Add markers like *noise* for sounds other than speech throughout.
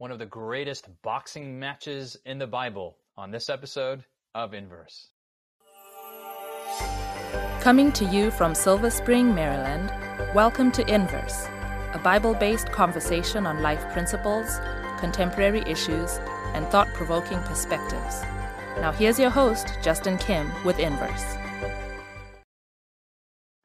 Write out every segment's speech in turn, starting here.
one of the greatest boxing matches in the Bible on this episode of Inverse. Coming to you from Silver Spring, Maryland, welcome to Inverse, a Bible based conversation on life principles, contemporary issues, and thought provoking perspectives. Now, here's your host, Justin Kim, with Inverse.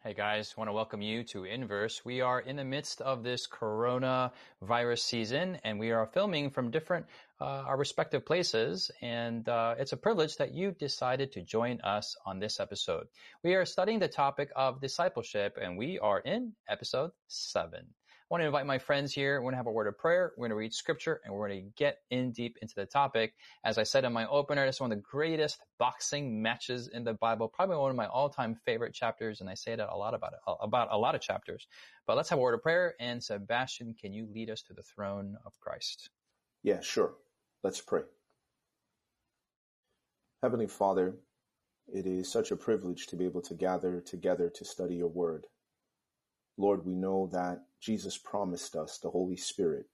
Hey guys, want to welcome you to Inverse. We are in the midst of this corona virus season and we are filming from different, uh, our respective places. And uh, it's a privilege that you decided to join us on this episode. We are studying the topic of discipleship and we are in episode seven. I want to invite my friends here. We're going to have a word of prayer. We're going to read scripture and we're going to get in deep into the topic. As I said in my opener, it's one of the greatest boxing matches in the Bible, probably one of my all-time favorite chapters. And I say that a lot about it, about a lot of chapters, but let's have a word of prayer. And Sebastien, can you lead us to the throne of Christ? Yeah, sure. Let's pray. Heavenly Father, it is such a privilege to be able to gather together to study your word. Lord, we know that Jesus promised us the Holy Spirit,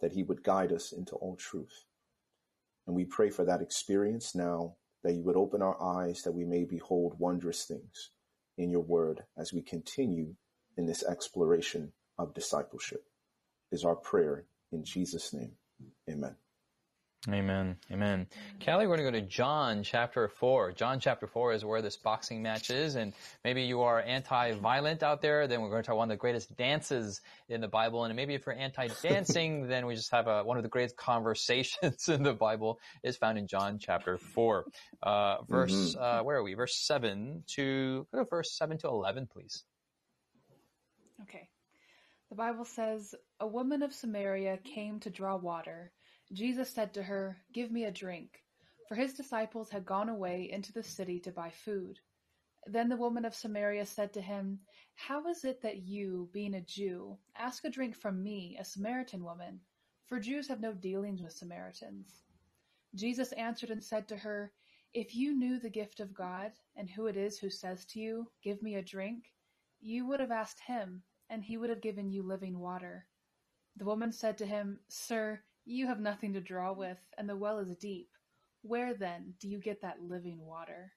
that he would guide us into all truth. And we pray for that experience now, that you would open our eyes that we may behold wondrous things in your word as we continue in this exploration of discipleship. Is our prayer in Jesus' name. Amen. Amen. Amen. Callie, we're going to go to John chapter 4. John chapter 4 is where this boxing match is. And maybe you are anti-violent out there, then we're going to talk one of the greatest dances in the Bible. And maybe if you're anti-dancing, *laughs* then we just have a, one of the greatest conversations *laughs* in the Bible is found in John chapter 4. Uh, verse, mm-hmm. uh, where are we? Verse 7 to, go to verse 7 to 11, please. Okay. The Bible says, A woman of Samaria came to draw water. Jesus said to her, Give me a drink. For his disciples had gone away into the city to buy food. Then the woman of Samaria said to him, How is it that you, being a Jew, ask a drink from me, a Samaritan woman? For Jews have no dealings with Samaritans. Jesus answered and said to her, If you knew the gift of God, and who it is who says to you, Give me a drink, you would have asked him, and he would have given you living water. The woman said to him, Sir, you have nothing to draw with, and the well is deep. Where then do you get that living water?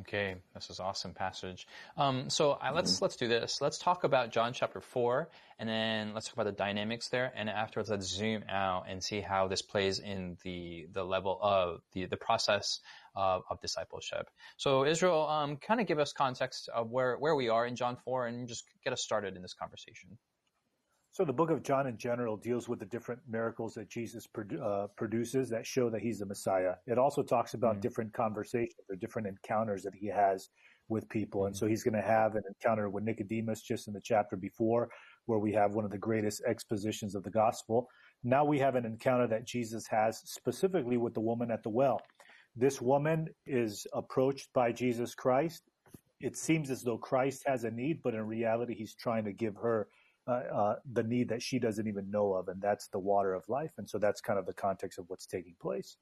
Okay, this is awesome passage. Um, so uh, let's mm-hmm. let's do this. Let's talk about John chapter four, and then let's talk about the dynamics there. And afterwards, let's zoom out and see how this plays in the the level of the the process of, of discipleship. So Israel, um, kind of give us context of where where we are in John four, and just get us started in this conversation. So the book of John in general deals with the different miracles that Jesus produ- uh, produces that show that he's the Messiah. It also talks about mm different conversations or different encounters that he has with people. mm And so he's going to have an encounter with Nicodemus just in the chapter before, where we have one of the greatest expositions of the gospel. Now we have an encounter that Jesus has specifically with the woman at the well. This woman is approached by Jesus Christ. It seems as though Christ has a need, but in reality, he's trying to give her uh, uh, the need that she doesn't even know of, and that's the water of life. And so that's kind of the context of what's taking place.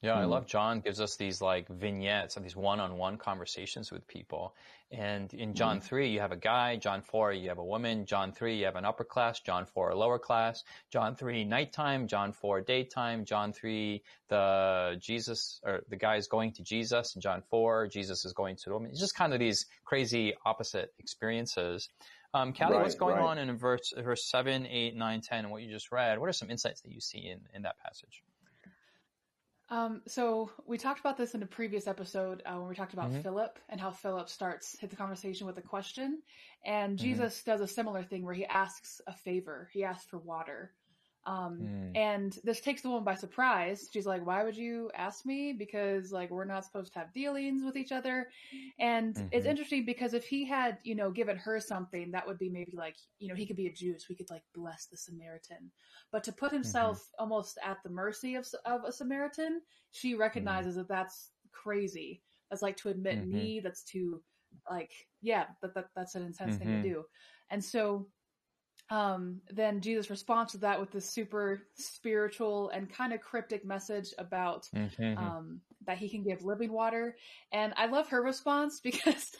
Yeah, I love John gives us these like vignettes of these one-on-one conversations with people. And in John mm 3, you have a guy. John 4, you have a woman. John 3, you have an upper class. John 4, a lower class. John 3, nighttime. John 4, daytime. John 3, the Jesus, or the guy is going to Jesus. And John 4, Jesus is going to the woman. It's just kind of these crazy opposite experiences. Um, Callie, right, what's going right. on in verse, verse 7, 8, 9, 10, and what you just read? What are some insights that you see in, in that passage? Um, so we talked about this in a previous episode uh, when we talked about mm-hmm. Philip and how Philip starts hit the conversation with a question, and mm-hmm. Jesus does a similar thing where he asks a favor. He asks for water, um, mm. and this takes the woman by surprise. She's like, why would you ask me? Because like, we're not supposed to have dealings with each other. And mm-hmm. it's interesting because if he had, you know, given her something, that would be maybe like, you know, he could be a Jew, so he could like bless the Samaritan. But to put himself mm-hmm. almost at the mercy of, of a Samaritan, she recognizes mm-hmm. that that's crazy. That's like to admit mm-hmm. need. That's to like, yeah, that, that that's an intense thing to mm-hmm. do. And so um, then Jesus responds to that with this super spiritual and kind of cryptic message about mm-hmm. um, that he can give living water. And I love her response *laughs* because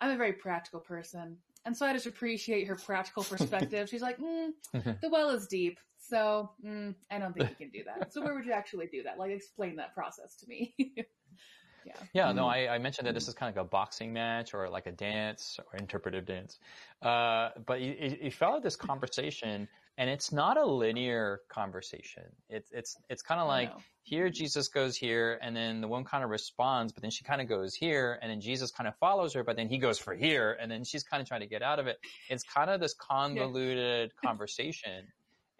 I'm a very practical person. And so I just appreciate her practical perspective. She's like, mm, the well is deep. so mm, I don't think you can do that. So where would you actually do that? Like, explain that process to me. *laughs* yeah. Yeah. No, I, I, mentioned that this is kind of like a boxing match or like a dance or interpretive dance. Uh, but you, you followed this conversation and it's not a linear conversation. It's it's it's kind of like here Jesus goes here, and then the woman kind of responds, but then she kind of goes here, and then Jesus kind of follows her, but then he goes for here, and then she's kind of trying to get out of it. It's kind of this convoluted yeah. conversation,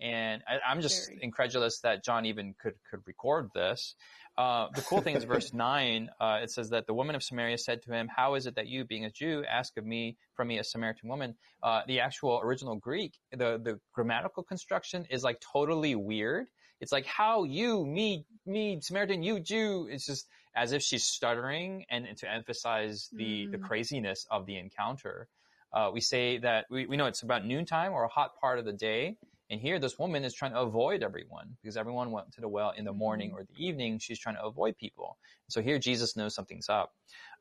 and I, am just Very. incredulous that John even could could record this. Uh, the cool thing is verse *laughs* 9, uh, it says that the woman of Samaria said to him, How is it that you, being a Jew, ask of me from me, a Samaritan woman? Uh, the actual original Greek, the, the grammatical construction is like totally weird. It's like, How you, me, me, Samaritan, you, Jew. It's just as if she's stuttering and, and to emphasize the, mm. the craziness of the encounter. Uh, we say that we, we know it's about noontime or a hot part of the day. And here, this woman is trying to avoid everyone because everyone went to the well in the morning mm-hmm. or the evening. She's trying to avoid people. So here, Jesus knows something's up.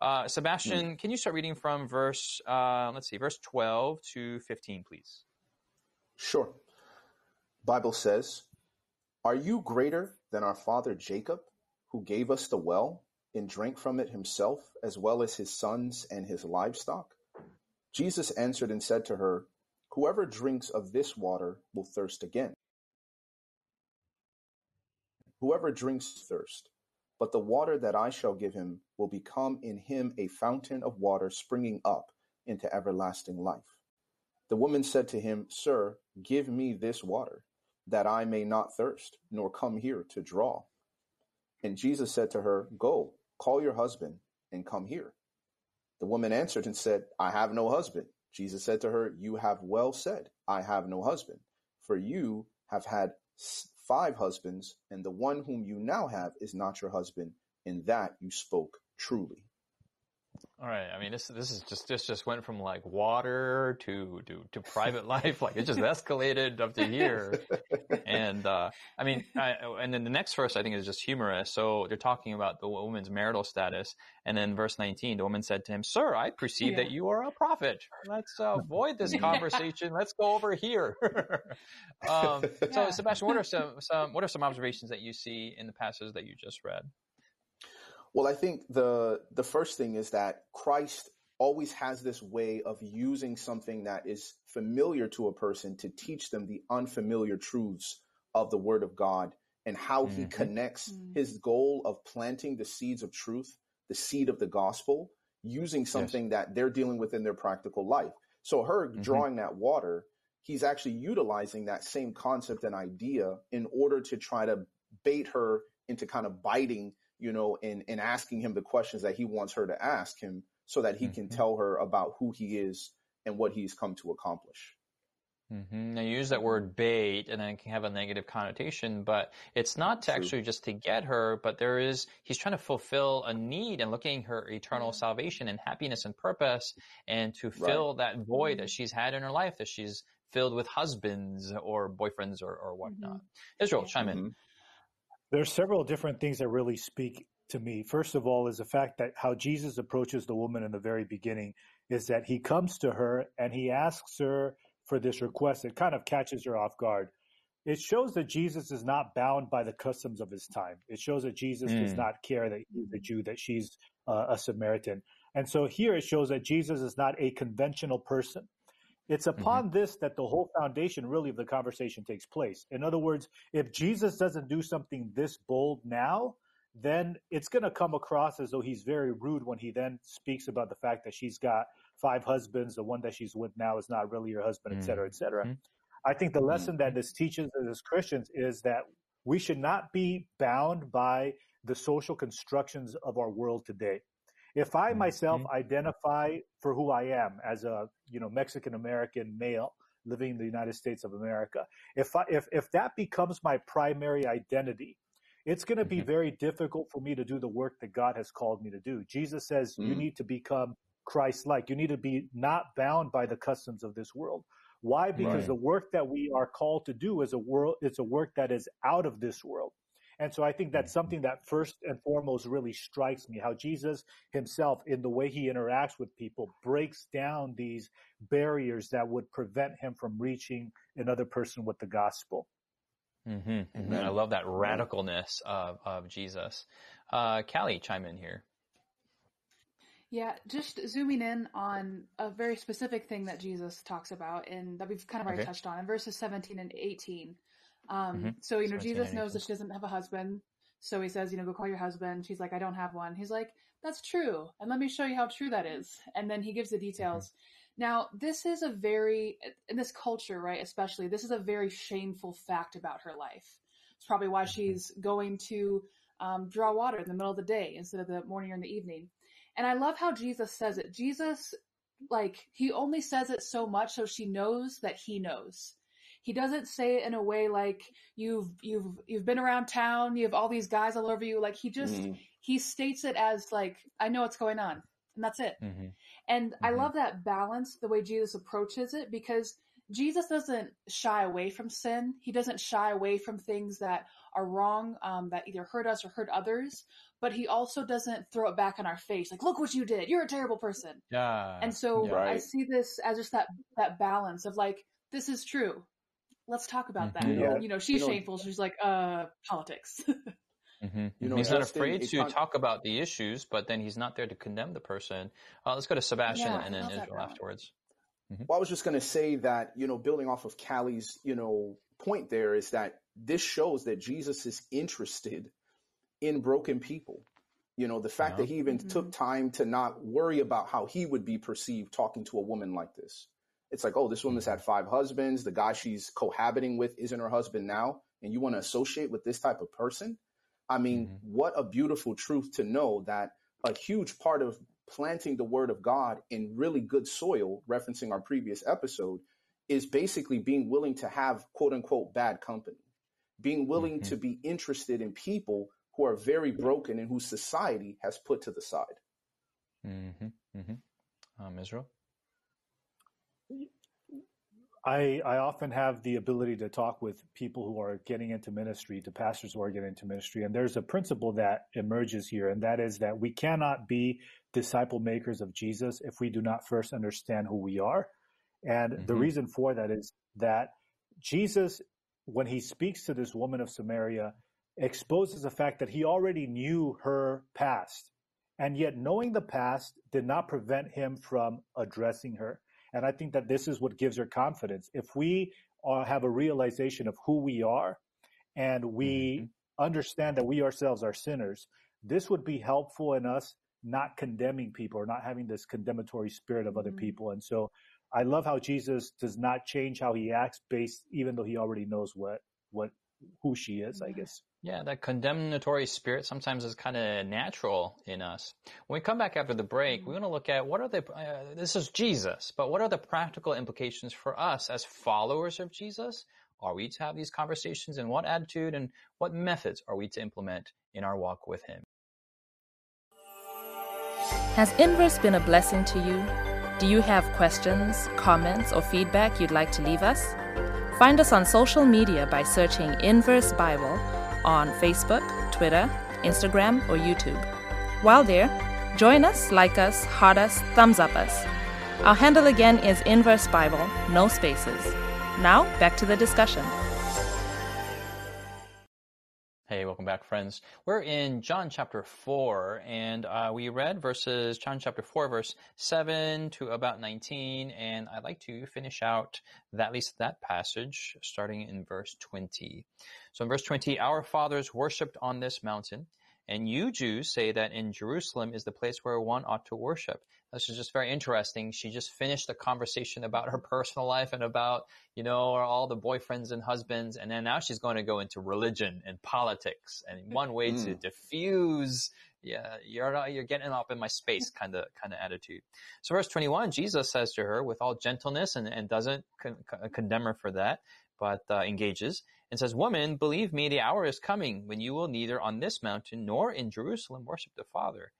Uh, Sebastien, mm. can you start reading from verse, uh, let's see, verse 12 to 15, please? Sure. Bible says, Are you greater than our father Jacob, who gave us the well and drank from it himself, as well as his sons and his livestock? Jesus answered and said to her, Whoever drinks of this water will thirst again. Whoever drinks thirst, but the water that I shall give him will become in him a fountain of water springing up into everlasting life. The woman said to him, Sir, give me this water, that I may not thirst, nor come here to draw. And Jesus said to her, Go, call your husband, and come here. The woman answered and said, I have no husband. Jesus said to her, You have well said, I have no husband. For you have had five husbands, and the one whom you now have is not your husband. In that you spoke truly. All right. I mean, this this is just this just went from like water to to to private *laughs* life. Like it just escalated up to here. And uh, I mean, I, and then the next verse I think is just humorous. So they're talking about the woman's marital status, and then verse 19, the woman said to him, "Sir, I perceive yeah. that you are a prophet. Let's uh, avoid this *laughs* conversation. Let's go over here." *laughs* um, yeah. So, Sebastien, what are some some what are some observations that you see in the passage that you just read? Well, I think the the first thing is that Christ always has this way of using something that is familiar to a person to teach them the unfamiliar truths of the word of God and how mm-hmm. he connects mm-hmm. his goal of planting the seeds of truth, the seed of the gospel, using something yes. that they're dealing with in their practical life. So her mm-hmm. drawing that water, he's actually utilizing that same concept and idea in order to try to bait her into kind of biting you know, and, and asking him the questions that he wants her to ask him so that he mm-hmm. can tell her about who he is and what he's come to accomplish. Mm-hmm. Now, you use that word bait, and then it can have a negative connotation, but it's not to True. actually just to get her, but there is, he's trying to fulfill a need and looking her eternal salvation and happiness and purpose, and to fill right. that void that she's had in her life, that she's filled with husbands or boyfriends or, or whatnot. Mm-hmm. Israel, chime in. Mm-hmm. There's several different things that really speak to me. First of all, is the fact that how Jesus approaches the woman in the very beginning is that he comes to her and he asks her for this request. It kind of catches her off guard. It shows that Jesus is not bound by the customs of his time. It shows that Jesus mm. does not care that he's a Jew, that she's uh, a Samaritan. And so here it shows that Jesus is not a conventional person. It's mm-hmm. upon mm-hmm. this that the whole foundation really of the conversation takes place. In other words, if Jesus doesn't do something this bold now, then it's going to come across as though he's very rude when he then speaks about the fact that she's got five husbands. The one that she's with now is not really her husband, et cetera, et cetera. Mm-hmm. I think the lesson that mm-hmm. this teaches us as Christians is that we should not be bound by the social constructions of our world today. If I myself mm-hmm. identify for who I am as a, you know, Mexican American male living in the United States of America, if I, if, if that becomes my primary identity, it's going to be mm-hmm. very difficult for me to do the work that God has called me to do. Jesus says mm-hmm. you need to become Christ-like. You need to be not bound by the customs of this world. Why? Because right. the work that we are called to do is a world, it's a work that is out of this world. And so I think that's something that first and foremost really strikes me how Jesus himself, in the way he interacts with people, breaks down these barriers that would prevent him from reaching another person with the gospel. Mm-hmm, mm-hmm. I love that radicalness of, of Jesus. Uh, Callie, chime in here. Yeah, just zooming in on a very specific thing that Jesus talks about and that we've kind of already okay. touched on in verses 17 and 18. Um, mm-hmm. So, you know, Jesus knows that she doesn't have a husband. So he says, you know, go call your husband. She's like, I don't have one. He's like, that's true. And let me show you how true that is. And then he gives the details. Mm-hmm. Now, this is a very, in this culture, right, especially, this is a very shameful fact about her life. It's probably why mm-hmm. she's going to um, draw water in the middle of the day instead of the morning or in the evening. And I love how Jesus says it. Jesus, like, he only says it so much so she knows that he knows. He doesn't say it in a way like you've you've you've been around town, you have all these guys all over you. Like he just mm-hmm. he states it as like I know what's going on, and that's it. Mm-hmm. And mm-hmm. I love that balance, the way Jesus approaches it, because Jesus doesn't shy away from sin. He doesn't shy away from things that are wrong, um, that either hurt us or hurt others but he also doesn't throw it back in our face like look what you did you're a terrible person yeah and so right. i see this as just that that balance of like this is true let's talk about mm-hmm. that yeah. you know she's you know, shameful she's like uh politics *laughs* Mm-hmm. You know, he's not afraid to talk about the issues, but then he's not there to condemn the person. Uh, let's go to Sebastien yeah, and then Israel afterwards. Mm-hmm. Well, I was just going to say that, you know, building off of Callie's, you know, point there is that this shows that Jesus is interested in broken people. You know, the fact yeah. that he even mm-hmm. took time to not worry about how he would be perceived talking to a woman like this. It's like, oh, this woman's had five husbands. The guy she's cohabiting with isn't her husband now. And you want to associate with this type of person? I mean, mm-hmm. what a beautiful truth to know that a huge part of planting the word of God in really good soil, referencing our previous episode, is basically being willing to have quote unquote bad company, being willing mm-hmm. to be interested in people who are very broken and whose society has put to the side. Mm-hmm, mm-hmm. Um, Israel? I, I often have the ability to talk with people who are getting into ministry, to pastors who are getting into ministry. And there's a principle that emerges here, and that is that we cannot be disciple makers of Jesus if we do not first understand who we are. And mm-hmm. the reason for that is that Jesus, when he speaks to this woman of Samaria, exposes the fact that he already knew her past. And yet, knowing the past did not prevent him from addressing her. And I think that this is what gives her confidence. If we are, have a realization of who we are and we mm-hmm. understand that we ourselves are sinners, this would be helpful in us not condemning people or not having this condemnatory spirit of other mm-hmm. people. And so I love how Jesus does not change how he acts based, even though he already knows what, what, who she is, I guess. Yeah, that condemnatory spirit sometimes is kind of natural in us. When we come back after the break, we're going to look at what are the, uh, this is Jesus, but what are the practical implications for us as followers of Jesus? Are we to have these conversations and what attitude and what methods are we to implement in our walk with Him? Has Inverse been a blessing to you? Do you have questions, comments, or feedback you'd like to leave us? Find us on social media by searching Inverse Bible on Facebook, Twitter, Instagram, or YouTube. While there, join us, like us, heart us, thumbs up us. Our handle again is Inverse Bible, no spaces. Now, back to the discussion. Back, friends. We're in John chapter 4, and uh, we read verses, John chapter 4, verse 7 to about 19, and I'd like to finish out that, at least that passage, starting in verse 20. So in verse 20, our fathers worshipped on this mountain, and you Jews say that in Jerusalem is the place where one ought to worship. This is just very interesting. She just finished a conversation about her personal life and about, you know, all the boyfriends and husbands. And then now she's going to go into religion and politics. And one way mm. to diffuse, yeah, you're not, you're getting up in my space kind of, kind of attitude. So verse 21, Jesus says to her with all gentleness and, and doesn't con- condemn her for that, but uh, engages and says, Woman, believe me, the hour is coming when you will neither on this mountain nor in Jerusalem worship the Father.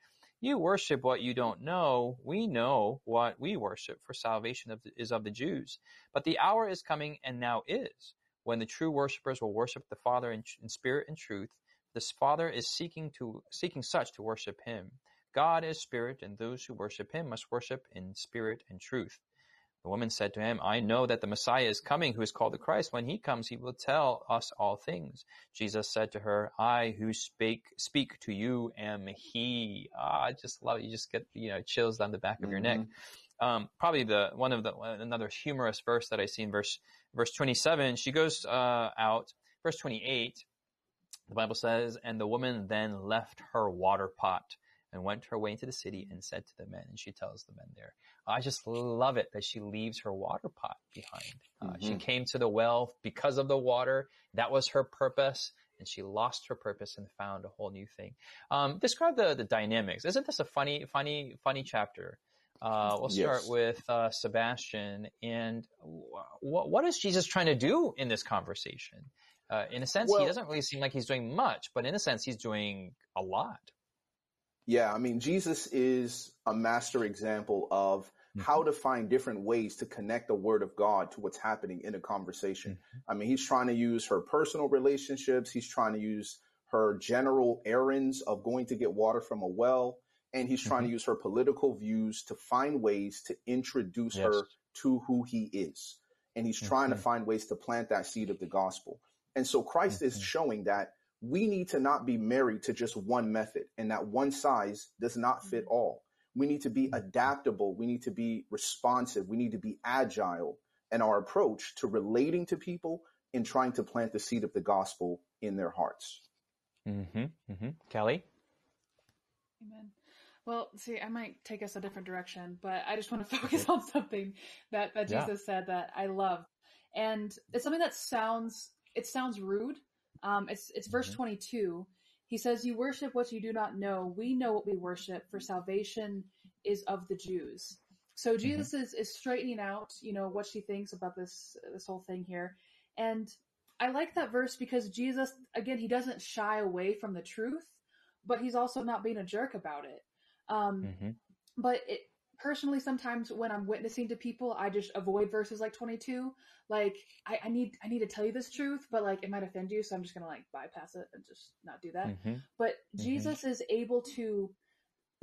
You worship what you don't know. We know what we worship, for salvation of the, is of the Jews. But the hour is coming, and now is, when the true worshippers will worship the Father in, in spirit and truth. This Father is seeking to seeking such to worship Him. God is spirit, and those who worship Him must worship in spirit and truth. The woman said to him, I know that the Messiah is coming, who is called the Christ. When he comes, he will tell us all things. Jesus said to her, I who speak, speak to you am he. Ah, I just love it. You just get, you know, chills down the back of mm-hmm. your neck. Mm-hmm. Um, probably the, one of the, another humorous verse that I see in verse, verse 27. She goes, uh, out, verse 28. The Bible says, and the woman then left her water pot and went her way into the city and said to the men, and she tells the men there, I just love it that she leaves her water pot behind. Uh, mm-hmm. She came to the well because of the water. That was her purpose. And she lost her purpose and found a whole new thing. Um, describe the, the dynamics. Isn't this a funny, funny, funny chapter? Uh, we'll start yes. with uh, Sebastien. And w- what is Jesus trying to do in this conversation? Uh, in a sense, well, he doesn't really seem like he's doing much, but in a sense, he's doing a lot. Yeah, I mean, Jesus is a master example of mm-hmm. how to find different ways to connect the word of God to what's happening in a conversation. Mm-hmm. I mean, he's trying to use her personal relationships, he's trying to use her general errands of going to get water from a well, and he's trying mm-hmm. to use her political views to find ways to introduce yes. her to who he is. And he's trying to mm-hmm. find ways to plant that seed of the gospel. And so Christ is mm-hmm. showing that we need to not be married to just one method and that one size does not fit mm-hmm. all. We need to be adaptable. We need to be responsive. We need to be agile in our approach to relating to people and trying to plant the seed of the gospel in their hearts. Mm-hmm. Mm-hmm. Callie? Amen. Well, see, I might take us a different direction, but I just want to *laughs* focus on something that, that Jesus yeah. said that I love. And it's something that sounds, it sounds rude, um, it's it's verse mm-hmm. 22. He says, "You worship what you do not know. We know what we worship, for salvation is of the Jews." So mm-hmm. Jesus mm-hmm. is is straightening out, you know, what she thinks about this this whole thing here, and I like that verse because Jesus, again, he doesn't shy away from the truth, but he's also not being a jerk about it. Um, mm-hmm. But it, personally, sometimes when I'm witnessing to people, I just avoid verses like 22. Like, I, I, need, I need to tell you this truth, but like, it might offend you. So I'm just going to like bypass it and just not do that. Mm-hmm. But mm-hmm. Jesus is able to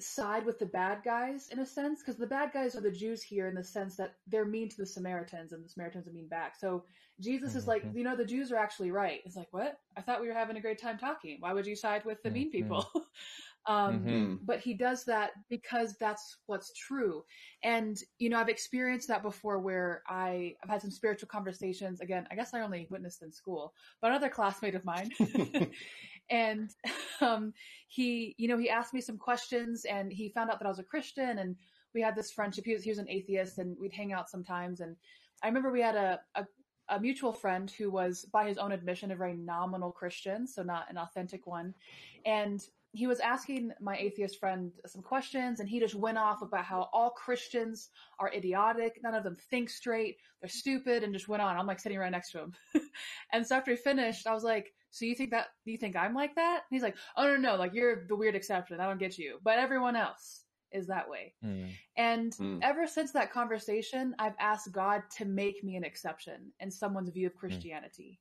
side with the bad guys in a sense, because the bad guys are the Jews here in the sense that they're mean to the Samaritans and the Samaritans are mean back. So Jesus mm-hmm. is like, mm-hmm. you know, the Jews are actually right. It's like, what? I thought we were having a great time talking. Why would you side with the mean mm-hmm. people? *laughs* Um, mm-hmm. But he does that because that's what's true. And, you know, I've experienced that before where I, I've had some spiritual conversations. Again, I guess I only witnessed in school, but another classmate of mine. *laughs* *laughs* and um, he, you know, he asked me some questions and he found out that I was a Christian and we had this friendship. He was, he was an atheist and we'd hang out sometimes. And I remember we had a, a a mutual friend who was, by his own admission, a very nominal Christian, so not an authentic one. And he was asking my atheist friend some questions and he just went off about how all Christians are idiotic. None of them think straight. They're stupid and just went on. I'm like sitting right next to him. *laughs* and so after he finished, I was like, so you think that, you think I'm like that? And he's like, oh no, no, like you're the weird exception. I don't get you, but everyone else is that way. Mm. And mm. ever since that conversation, I've asked God to make me an exception in someone's view of hmm. Christianity.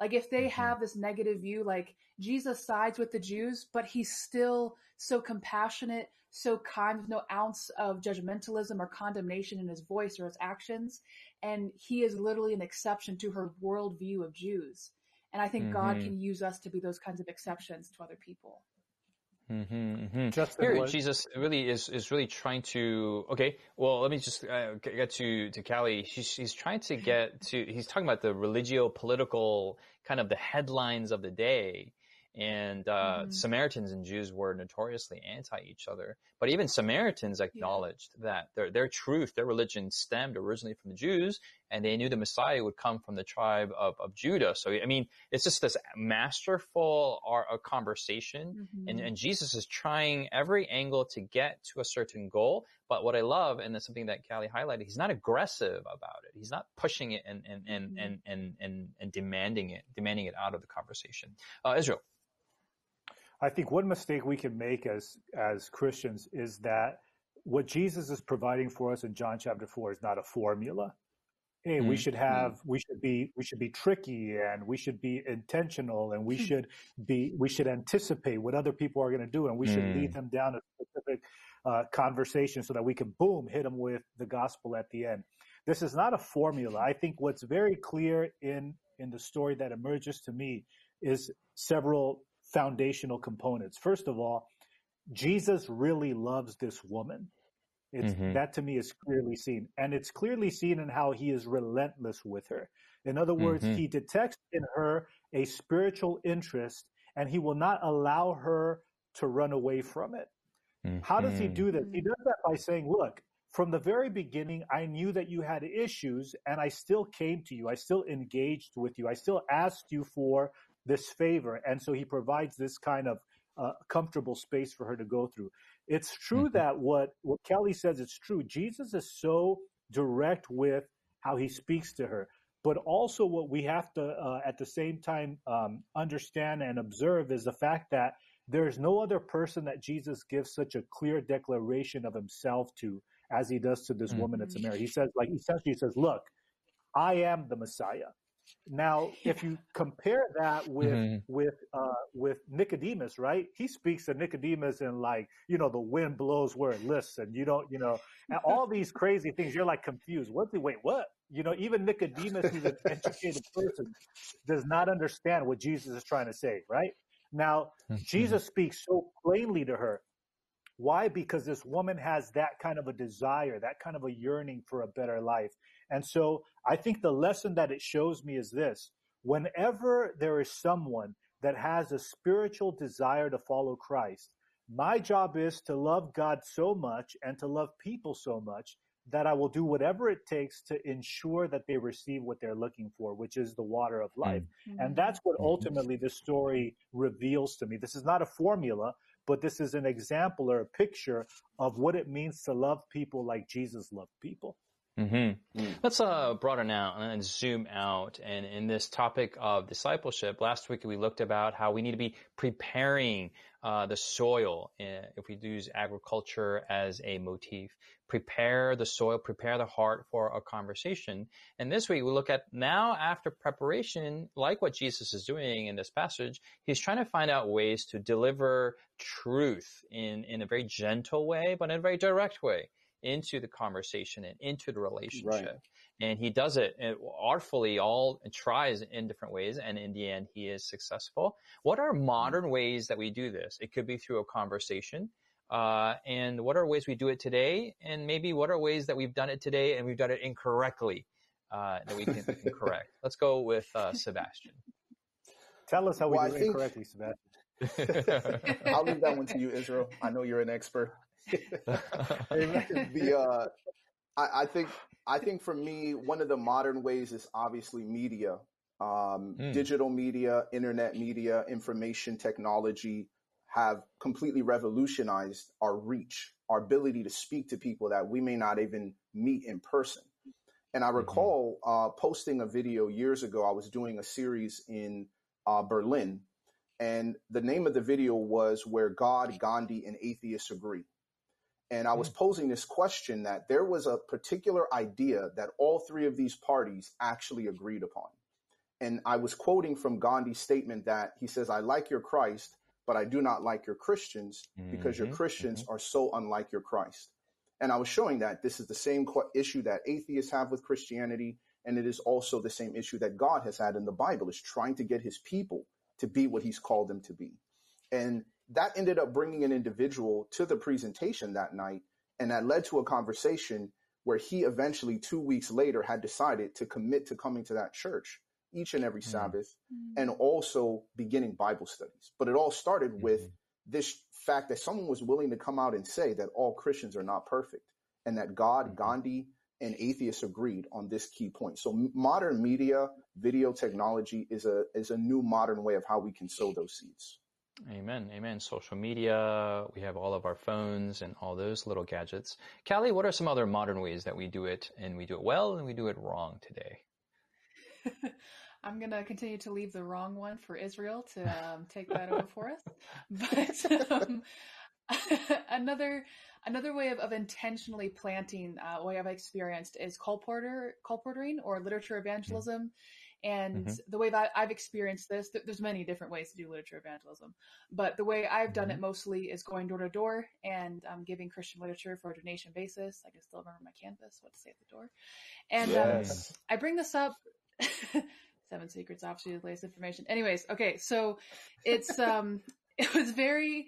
Like if they mm-hmm. have this negative view, like Jesus sides with the Jews, but he's still so compassionate, so kind with no ounce of judgmentalism or condemnation in his voice or his actions. And he is literally an exception to her worldview of Jews. And I think mm-hmm. God can use us to be those kinds of exceptions to other people. Mm-hmm, mm-hmm. Here, Jesus really is is really trying to. Okay, well, let me just uh, get to to Callie. She's he's trying to get to. He's talking about the religio political kind of the headlines of the day, and uh, mm-hmm. Samaritans and Jews were notoriously anti each other. But even Samaritans acknowledged yeah. that their their truth, their religion stemmed originally from the Jews, and they knew the Messiah would come from the tribe of, of Judah. So I mean, it's just this masterful art of conversation, mm-hmm. and, and Jesus is trying every angle to get to a certain goal. But what I love, and that's something that Callie highlighted, he's not aggressive about it. He's not pushing it and and and mm-hmm. and, and, and, and demanding it, demanding it out of the conversation. Uh, Israel. I think one mistake we can make as as Christians is that what Jesus is providing for us in John chapter four is not a formula. Hey, mm-hmm. we should have mm-hmm. we should be we should be tricky and we should be intentional and we hmm. should be we should anticipate what other people are going to do and we mm. should lead mm. them down a specific uh, conversation so that we can boom hit them with the gospel at the end. this is not a formula. I think what's very clear in in the story that emerges to me is several foundational components. First of all, Jesus really loves this woman. It's mm-hmm. that to me is clearly seen. And it's clearly seen in how he is relentless with her. In other words, mm-hmm. he detects in her a spiritual interest and he will not allow her to run away from it. Mm-hmm. How does he mm-hmm. do this? He does that by saying, look, from the very beginning, I knew that you had issues and I still came to you. I still engaged with you. I still asked you for this favor. And so he provides this kind of uh, comfortable space for her to go through. It's true mm-hmm. that what, what Callie says is true. Jesus is so direct with how he speaks to her. But also, what we have to, uh, at the same time, um, understand and observe is the fact that there is no other person that Jesus gives such a clear declaration of himself to as he does to this mm-hmm. woman at Samaria. He says, like, essentially, he says, Look, I am the Messiah. Now, *laughs* if you compare that with mm-hmm. with uh, with Nicodemus, right? He speaks to Nicodemus in like, you know, the wind blows where it lists, and you don't, you know, and all these crazy things. You're like confused. What? The, wait, what? You know, even Nicodemus, who's an educated person, does not understand what Jesus is trying to say, right? Now, mm-hmm. Jesus speaks so plainly to her. Why? Because this woman has that kind of a desire, that kind of a yearning for a better life. And so I think the lesson that it shows me is this. Whenever there is someone that has a spiritual desire to follow Christ, my job is to love God so much and to love people so much that I will do whatever it takes to ensure that they receive what they're looking for, which is the water of life. Mm-hmm. And that's what mm-hmm. ultimately this story reveals to me. This is not a formula, but this is an example or a picture of what it means to love people like Jesus loved people. Mm-hmm. Mm. Let's uh, broaden out and zoom out. And in this topic of discipleship, last week we looked about how we need to be preparing uh, the soil. Eh, if we use agriculture as a motif, prepare the soil, prepare the heart for a conversation. And this week we look at now after preparation, like what Jesus is doing in this passage, he's trying to find out ways to deliver truth in in a very gentle way, but in a very direct way into the conversation and into the relationship. Right. And he does it artfully, all tries in different ways, and in the end, he is successful. What are modern ways that we do this? It could be through a conversation. Uh, and what are ways we do it today? And maybe what are ways that we've done it today and we've done it incorrectly uh, that we can, *laughs* can correct? Let's go with uh, Sebastien. Tell us how we well, do it think... incorrectly, Sebastien. *laughs* I'll leave that one to you, Israel. I know you're an expert. The uh, I, I, think I think for me, one of the modern ways is obviously media, um, mm. digital media, internet media, information technology have completely revolutionized our reach, our ability to speak to people that we may not even meet in person. And I mm-hmm. recall mm-hmm. uh, posting a video years ago. I was doing a series in uh, Berlin, and the name of the video was "Where God, Gandhi, and Atheists Agree." And I was hmm. posing this question that there was a particular idea that all three of these parties actually agreed upon. And I was quoting from Gandhi's statement that he says, I like your Christ, but I do not like your Christians because mm-hmm. your Christians mm-hmm. are so unlike your Christ. And I was showing that this is the same issue that atheists have with Christianity. And it is also the same issue that God has had in the Bible is trying to get his people to be what he's called them to be. And that ended up bringing an individual to the presentation that night. And that led to a conversation where he eventually, two weeks later, had decided to commit to coming to that church each and every mm-hmm. Sabbath mm-hmm. and also beginning Bible studies. But it all started mm-hmm. with this fact that someone was willing to come out and say that all Christians are not perfect and that God, mm-hmm. Gandhi, and atheists agreed on this key point. So modern media, video technology is a is a new modern way of how we can sow those seeds. Amen. Amen. Social media. We have all of our phones and all those little gadgets. Callie, what are some other modern ways that we do it and we do it well and we do it wrong today? *laughs* I'm going to continue to leave the wrong one for Israel to um, take that over for us. *laughs* But um, *laughs* another another way of, of intentionally planting, uh, way I've experienced is colporteur, colporteuring or literature evangelism. And mm-hmm. the way that I've experienced this, there's many different ways to do literature evangelism, but the way I've done mm-hmm. it mostly is going door to door and um, giving Christian literature for a donation basis. I can still remember my canvas, what to say at the door. And um, yes. um, I bring this up. *laughs* Seven secrets, obviously, the latest information. Anyways, okay, so it's um, *laughs* it was very,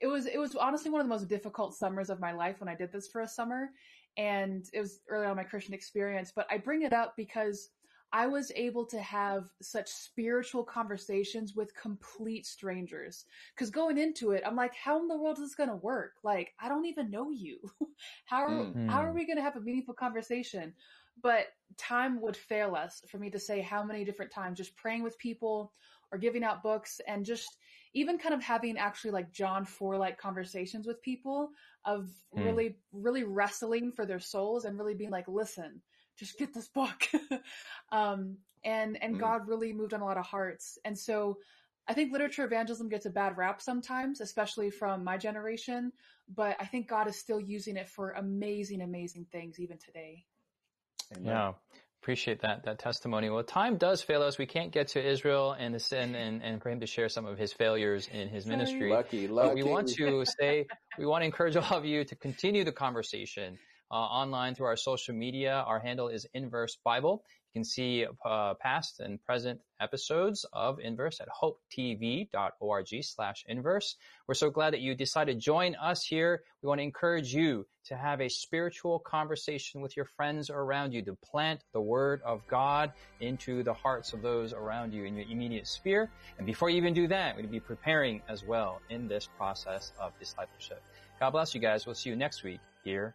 it was it was honestly one of the most difficult summers of my life when I did this for a summer, and it was early on my Christian experience. But I bring it up because I was able to have such spiritual conversations with complete strangers. Because going into it, I'm like, how in the world is this going to work? Like, I don't even know you. *laughs* how are, mm-hmm. how are we going to have a meaningful conversation? But time would fail us for me to say how many different times just praying with people or giving out books and just even kind of having actually like John 4 like conversations with people of mm. really, really wrestling for their souls and really being like, listen, just get this book. *laughs* um, and, and mm. God really moved on a lot of hearts. And so I think literature evangelism gets a bad rap sometimes, especially from my generation, but I think God is still using it for amazing, amazing things even today. Amen. Yeah. Appreciate that that testimony. Well, time does fail us. We can't get to Israel and the and, and, and for him to share some of his failures in his ministry. Lucky, lucky. But we want to *laughs* say we want to encourage all of you to continue the conversation uh, online through our social media. Our handle is Inverse Bible. You can see uh, past and present episodes of Inverse at hopetv.org slash inverse. We're so glad that you decided to join us here. We want to encourage you to have a spiritual conversation with your friends around you, to plant the word of God into the hearts of those around you in your immediate sphere. And before you even do that, we're going to be preparing as well in this process of discipleship. God bless you guys. We'll see you next week here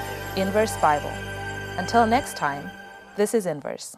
Inverse Bible. Until next time, this is Inverse.